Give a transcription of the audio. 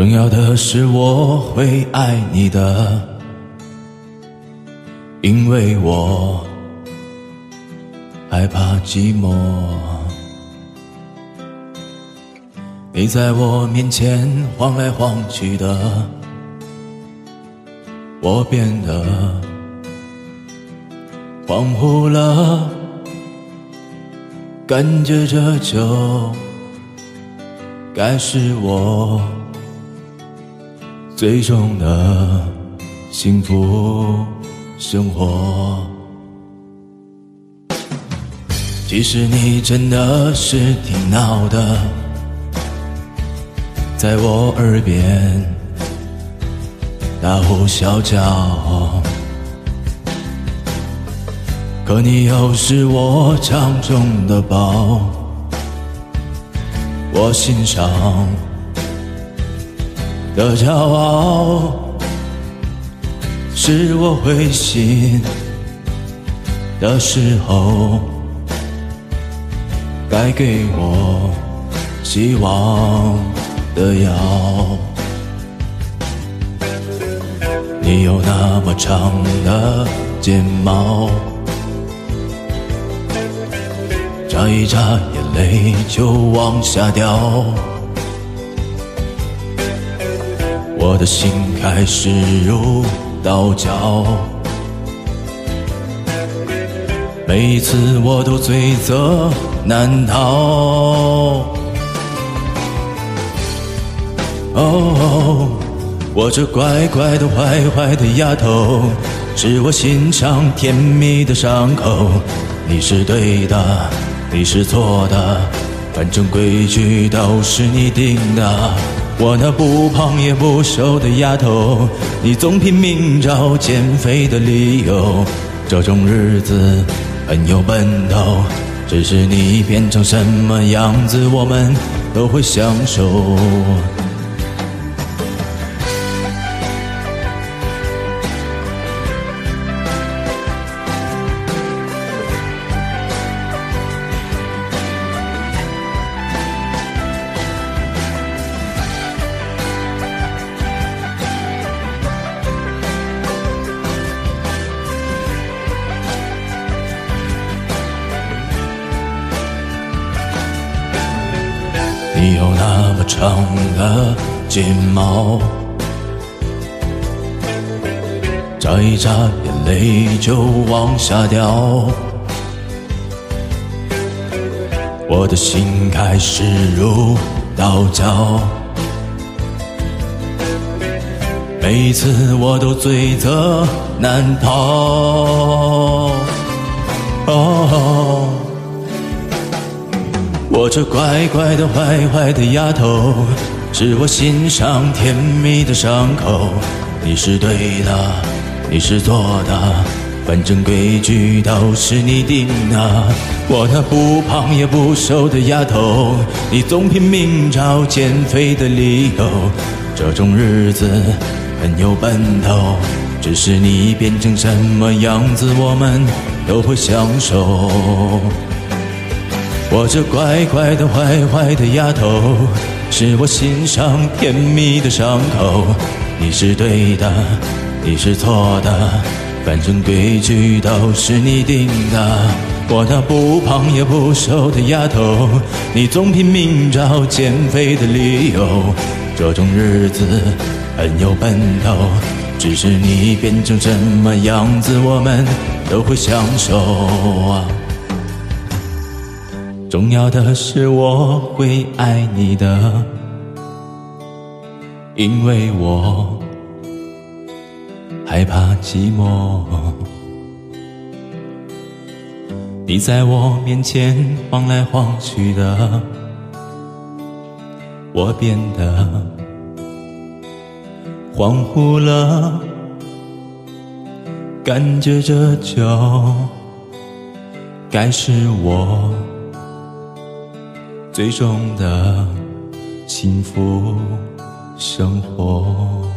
重要的是我会爱你的，因为我害怕寂寞。你在我面前晃来晃去的，我变得恍惚了，感觉这就该是我。最终的幸福生活。其实你真的是挺闹的，在我耳边大呼小叫，可你又是我掌中的宝，我心上。的骄傲，是我灰心的时候，该给我希望的药。你有那么长的睫毛，眨一眨眼泪就往下掉。我的心开始如刀绞，每一次我都罪责难逃。哦，我这乖乖的坏坏的丫头，是我心上甜蜜的伤口。你是对的，你是错的，反正规矩都是你定的。我那不胖也不瘦的丫头，你总拼命找减肥的理由。这种日子很有奔头，只是你变成什么样子，我们都会相守。你有那么长的睫毛，眨一眨眼泪就往下掉，我的心开始如刀绞，每一次我都罪责难逃。哦我这乖乖的坏坏的丫头，是我心上甜蜜的伤口。你是对的，你是错的，反正规矩都是你定的。我那不胖也不瘦的丫头，你总拼命找减肥的理由。这种日子很有奔头，只是你变成什么样子，我们都会享受。我这乖乖的坏坏的丫头，是我心上甜蜜的伤口。你是对的，你是错的，反正规矩都是你定的。我那不胖也不瘦的丫头，你总拼命找减肥的理由。这种日子很有奔头，只是你变成什么样子，我们都会享受啊。重要的是我会爱你的，因为我害怕寂寞。你在我面前晃来晃去的，我变得恍惚了，感觉这就该是我。最终的幸福生活。